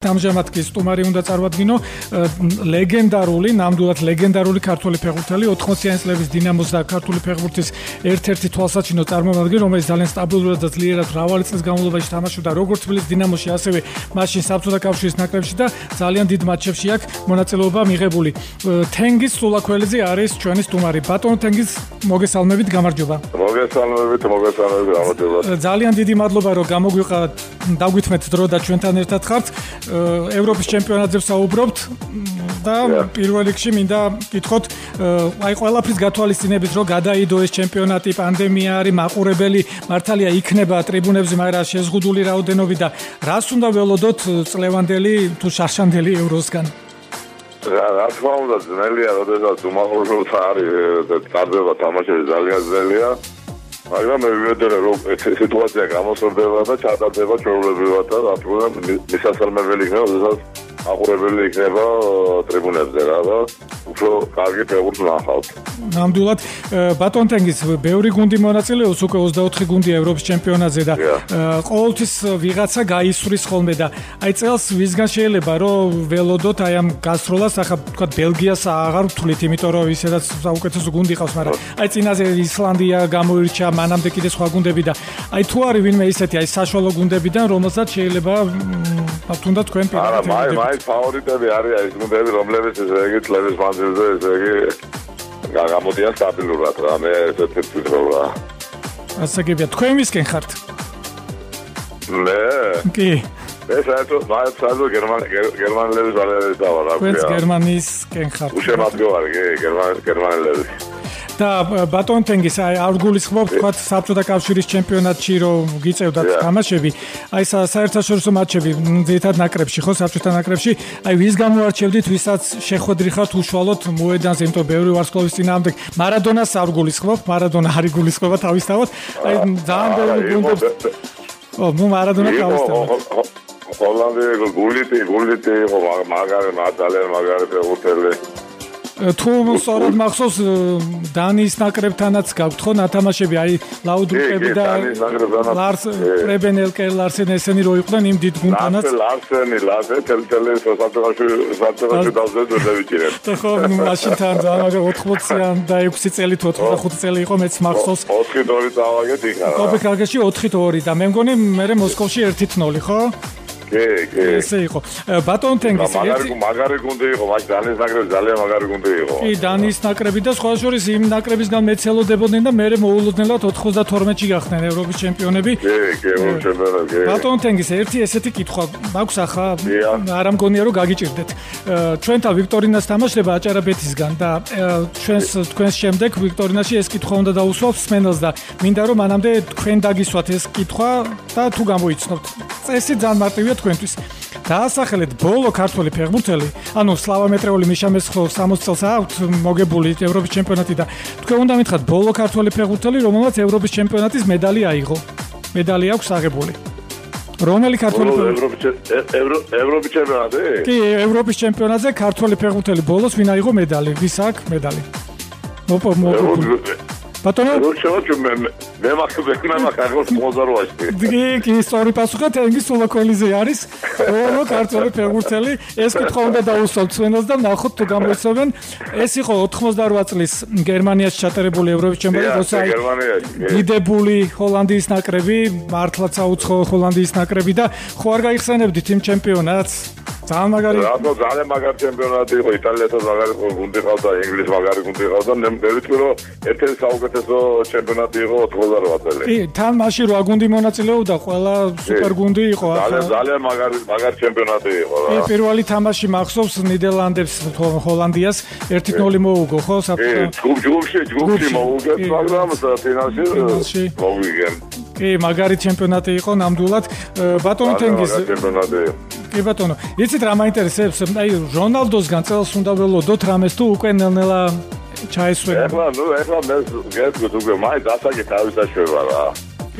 ამჟამად კი სტუმარი უნდა წარმოადგინო ლეგენდარული, ნამდვილად ლეგენდარული ქართული ფეხბურთელი 80-იანი წლების დინამოს და ქართული ფეხბურთის ერთ-ერთი თვალსაჩინო წარმომადგენელი, რომელიც ძალიან სტაბილურად და ძლიერად მრავალი წლის განმავლობაში თამაშობდა როგორც თბილისის დინამოში, ასევე მაშინ საბჭოთა კავშირის ნაკრებში და ძალიან დიდ მატჩებში აქვს მონაწილეობა მიღებული. თენგის სულაქველიძე არის ჩვენი სტუმარი. ბატონო თენგის, მოგესალმებით, გამარჯობა. მოგესალმებით, მოგესალმებით, გამარჯობა. ძალიან დიდი მადლობა, რომ გამოგიყავთ, დაგვithmet დრო და ჩვენთან ერთად ხართ. ევროპის ჩემპიონატზე ვსაუბრობთ და პირველ რიგში მინდა გითხოთ აი ყველაფრის გათვალისწინებით რომ გადაიდო ეს ჩემპიონატი. პანდემია არის მაყურებელი. მართალია იქნება ტრიბუნებზე მაგრამ შეზღუდული რაოდენობით და რას უნდა ველოდოთ წლევანდელი თუ შარშანდელი ევროსგან? რა თქმა უნდა ძნელია როდესაც უმაღლესობა არის წარდება თამაშები ძალიან ძნელია მაგრამ მე ვიმედრე რომ სიტუაცია გამოსწორდება და ჩატარდება ჩვეულებრივად და რა თქმა უნდა მისასალმებელი იქნება აყურებელი იქნება ტრიბუნებზე რა და უფრო კარგი ფეხბურთს ნახავთ. ნამდვილად ბატონ ტენგის ბევრი გუნდი მონაწილეობს უკვე 24 გუნდი ევროპის ჩემპიონატზე და ყოველთვის ვიღაცა გაისვრის ხოლმე და აი წელს ვისგან შეიძლება რომ ველოდოთ აი ამ გასროლას ახლა თქვა ბელგიას აღარ ვთვლით იმიტომ რომ ისედაც საუკეთესო გუნდი ყავს მაგრამ აი წინაზე ისლანდია გამოირჩა მანამდე კიდე სხვა გუნდები და აი თუ არის ვინმე ისეთი აი საშუალო გუნდებიდან რომელსაც შეიძლება თუნდაც თქვენ პირადად არა მაი მაი ფავორიტები არის ეს გუნდები რომლებიც ესე იგი წლების მანძილზე ესე იგი გამოდიან სტაბილურად რა მე ესეთი ვფიქრობ რა ასე გიბია თქვენ ვისკენ ხართ? მე? კი. ეს აიტო მაი საერთოდ გერმანელების ვალერები დავა რა ქვია. თქვენ გერმანისკენ ხართ. უშემოდგომარი კი გერმანელები და ბატონ თენგის აი არ გულისხმობ თქვა საბჭოთა კავშირის ჩემპიონატში რომ გიწევდათ თამაშები აი საერთაშორისო მატჩები ძირითად ნაკრებში ხო საბჭოთა ნაკრებში აი ვის გამოარჩევდით ვისაც შეხვედრი ხართ უშუალოდ მოედანზე იმიტომ ბევრი ვარსკვლავის წინააღმდეგ მარადონას არ გულისხმობ მარადონა არ იგულისხმობა თავისთავად აი ძალიან ბევრი გუნდებს ო ნუ მარადონა თავისთავად ჰოლანდია გულიტი გულიტი ხო მაგარი მაგარი მაგარი ფეხბურთელი თუ სწორად მახსოვს დანის ნაკრებთანაც გაქვთ ხო ნათამაშები აი ლაუდრუკები და ლარს პრებენელკე ლარსენ ესენი რო იყვნენ იმ დიდ გუნდთანაც ლარსენი ლარსე თელთელი სასათქაში სასათქაში დავზედ დავიჭირე და ხო მაშინ თან ზამაგა 80-იან და 6 წელი თუ 85 წელი იყო მეც მახსოვს. 4-2 წავაგეთ იქა კოპენჰაგენში 4-2 და მე მგონი მე მოსკოვში 1-0 ხო კი, კი. ესე იყო. ბატონ თენგის ერთი მაგარი გუნდი იყო, მას დანის ნაკრები ძალიან მაგარი გუნდი იყო. კი, დანის ნაკრები და სხვა შორის იმ ნაკრებისგან მეცელოდებოდნენ და მეორე მოულოდნელად 92-ში გახდნენ ევროპის ჩემპიონები. კი, კი, ევროპის ჩემპიონები. ბატონ თენგის ერთი ესეთი კითხვა მაქვს ახლა არ ამგონია რომ გაგიჭirdეთ. ჩვენთან ვიქტორინას თამაშდება აჭარაბეთისგან და ჩვენს თქვენს შემდეგ ვიქტორინაში ეს კითხვა უნდა დაუსვათ სმენელს და მინდა რომ მანამდე თქვენ დაგისვათ ეს კითხვა და თუ გამოიცნობთ. წესი ძალიან მარტივია თქვენთვის. დაასახელეთ ბოლო ქართველი ფეხბურთელი, ანუ სლავა მეტრეული მიშამეს ხო 60 წელს აქვთ მოგებული ევროპის ჩემპიონატი და თქვენ უნდა მითხრათ ბოლო ქართველი ფეხბურთელი, რომელმაც ევროპის ჩემპიონატის მედალი აიღო. მედალი აქვს აღებული. რომელი ქართველი ევროპის ევროპის ჩემპიონატზე? კი, ევროპის ჩემპიონატზე ქართველი ფეხბურთელი ბოლოს ვინ აიღო მედალი? ვის აქვს მედალი? მოპო მოპო ბატონო? რო შევაჩო მე მე მაქვს მე მაქვს აღოს მოზაროაში დი კი სწორი პასუხა თენგის სულაკველიზე არის. რო ქართული ფეხბურთელი ეს კითხვა უნდა დაუსვათ ჩვენს და ნახოთ თუ გამოიცნობენ ეს იყო 88 წლის გერმანიაში ჩატარებული ევროპის ჩემპიონატი როცა დიდებული ჰოლანდიის ნაკრები მართლაც აუცხო ჰოლანდიის ნაკრები და ხო არ გაიხსენებდით იმ ჩემპიონატს ძალიან მაგარი რატო ძალიან მაგარი ჩემპიონატი იყო? იტალიასაც მაგარი გუნდი ყავდა ინგლისს მაგარი გუნდი ყავდა. მე ვიტყვი რომ ერთ-ერთი საუკეთესო ჩემპიონატი იყო 88 წელი კი თან მაშინ რა გუნდი მონაწილეობდა ყველა სუპერ გუნდი იყო ძალიან ძალიან მაგარი მაგარი ჩემპიონატი იყო რა. კი პირველი თამაში მახსოვს ნიდერლანდებს ჰოლანდიას 1-0 მოუგო ხო საბჭო ჯგუფში ჯგუფში მოუგეთ მაგრამ ფინალში მოვიგენ კი მაგარი ჩემპიონატი იყო ნამდვილად. ბატონო თენგის ჩემპიონატი კი ბატონო, იცით რა მაინტერესებს? აი რონალდოსგან წელს უნდა ველოდოთ რამეს თუ უკვე ნელ-ნელა ჩაესვენა. ეხლა, ნუ ეხლა მე გეტყვით უკვე მაინც ასაკი თავისაშვება რა.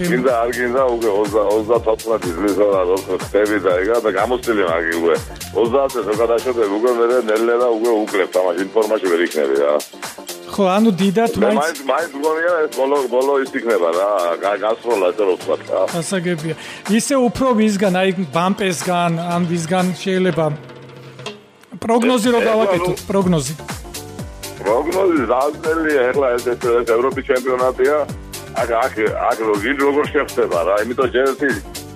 გინდა არ გინდა უკვე 30 წლის ზონა რო ხტები და ეგა და გამოსწილი მაგი უკვე 30 წელს რო გადაშობე უკვე მე ნელ-ნელა უკვე უკლებ თამაში ინფორმაცია ვერ იქნები რა. ხო, ანუ დიდათ მაინც მაინც მაინც გონია ეს ბოლო ბოლო ის იქნება რა, გასროლა ეს რო ვთქვა რა. ასაგებია. ისე უფრო ვისგან, აი ბამპესგან, ან ვისგან შეიძლება პროგნოზი რო გავაკეთოთ, პროგნოზი. პროგნოზი ზალზელია, ეხლა ეს ევროპის ჩემპიონატია. აქ აქ აქ როგორ შეხება რა, იმიტომ ჯერეთი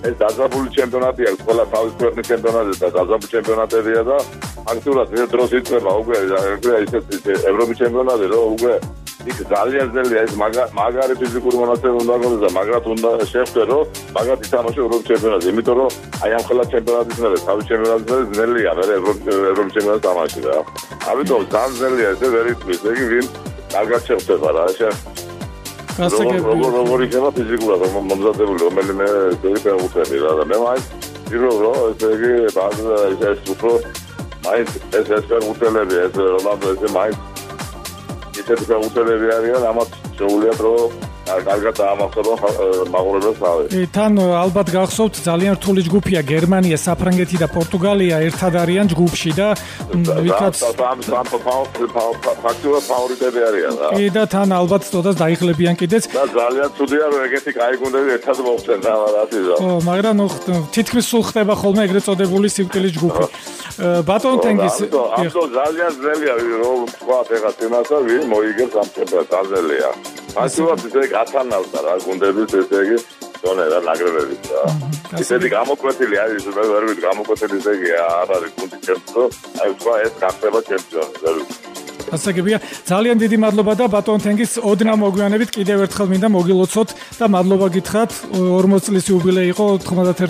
ეს დაძაბული ჩემპიონატია, ყველა თავის ქვეყნის ჩემპიონატია და დაძაბული ჩემპიონატებია და აქტიურად ეს დროს იწება უკვე ეგრე ისეთ ევროპის ჩემპიონატი რო უკვე იქ ძალიან ძნელია ეს მაგარი ფიზიკური მონაცემი უნდა გქონდეს და მაგრად უნდა შეხვდე რომ მაგრად ითამაშო ევროპის ჩემპიონატზე იმიტომ რომ აი ამ ხელა ჩემპიონატის მერე თავის ჩემპიონატის მერე ძნელია მე ევროპის ჩემპიონატს თამაში რა ამიტომ ძალიან ძნელია ეს ვერი თვით ეგ ვინ კარგად შეხვდება რა შე როგორ როგორ იქნება ფიზიკურად მომზადებული რომელიმე ძელი ფეხბურთელი რა და მე მაინც ვირო რომ ესე იგი ბაზა ეს უფრო მაინც ეს ეს ფეხბურთელები ეს როლანდო ეს მაინც ისეთი ფეხბურთელები არიან ამათ შეუძლიათ რომ კარგად დაამახსოვრა მაყურებელს თავი. თან ალბათ გახსოვთ ძალიან რთული ჯგუფია გერმანია, საფრანგეთი და პორტუგალია ერთად არიან ჯგუფში და ვიკაც ფაქტურად ფავორიტები არიან რა. კი და თან ალბათ ცოტას დაიხლებიან კიდეც. და ძალიან ცუდია რომ ეგეთი კაი გუნდები ერთად მოხდნენ რა რასი რა. ო, მაგრამ ნუ თითქმის სულ ხდება ხოლმე ეგრეთ წოდებული სიკვდილის ჯგუფი. ბატონ თენგის ამიტომ ძალიან ძნელია რომ თქვა ფეგა თემასა ვინ მოიგებს ამ თემას ძალიან ძნელია. ფაქტობრივად ეს გათანავს და რა გუნდების ესე იგი დონე რა ნაგრევები და ისეთი გამოკვეთილი არის ვერ ვიცი გამოკვეთილი ესე იგი არ არის გუნდი ჩემპიონი აი თქვა ეს გახდება ჩემპიონი ვერ ვიცი ასაგებია ძალიან დიდი მადლობა და ბატონ თენგის ოდნა მოგვიანებით. კიდევ ერთხელ მინდა მოგილოცოთ და მადლობა გითხრათ. 40 წლის იუბილეი იყო 91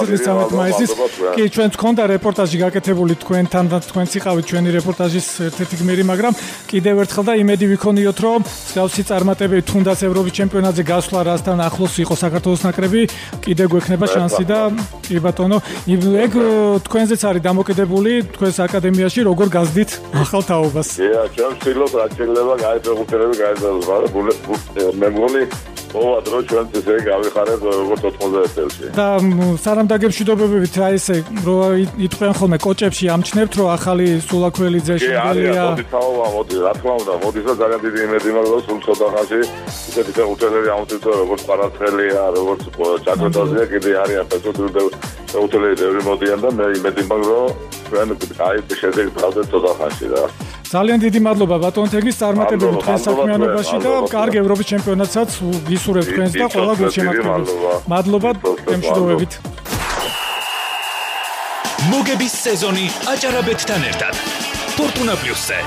წლის 13 მაისის. კი ჩვენ თქონდა რეპორტაჟი გაკეთებული თქვენთან და თქვენ ციყავით ჩვენი რეპორტაჟის ერთ-ერთი გმირი მაგრამ კიდევ ერთხელ და იმედი ვიქონიოთ რომ მსგავსი წარმატებები თუნდაც ევროპის ჩემპიონატზე გასვლა რასთან ახლოს იყო საქართველოს ნაკრები. კიდევ გვექნება შანსი და კი ბატონო ეგ თქვენზეც არის დამოკიდებული თქვენს აკადემიაში როგორ გაზდით ახალ თაობას კი, ჩვენ ვცდილობ რა შეიძლება გაიწევუქერები გაიწევოს, მაგრამ მე მგონი ოღონდ დრო ჩვენ ესე გავიხარებ როგორც 90 წელში. და სანამ დაგებშვიდობებით აი ესე რო იტყვიან ხოლმე კოჭებში ამჩნევთ რომ ახალი სულაქველიძე შეგელია. კი, მოდი თაობა, მოდი, რა თქმა უნდა, მოდი და ძალიან დიდი იმედი მაქვს რომ სულ ცოტა ხანში ისეთი ფეხბურთელები ამოწევთ როგორც პარაცხელია, როგორც ჩაკროტოზია, კიდე არიან ფეხბურთელები ბევრი მოდიან და მე იმედი მაქვს რომ ჩვენ აი შეძლებთ ცოტა ხანში რა. ძალიან დიდი მადლობა ბატონ თეგის წარმატებები თქვენ საქმიანობაში და კარგ ევროპის ჩემპიონატსაც გისურვებთ თქვენს და ყველა გულშემატკივრებს. მადლობა გემშვიდობებით. მოგების სეზონი აჭარაბეთთან ერთად. ფორტუნა პლუსზე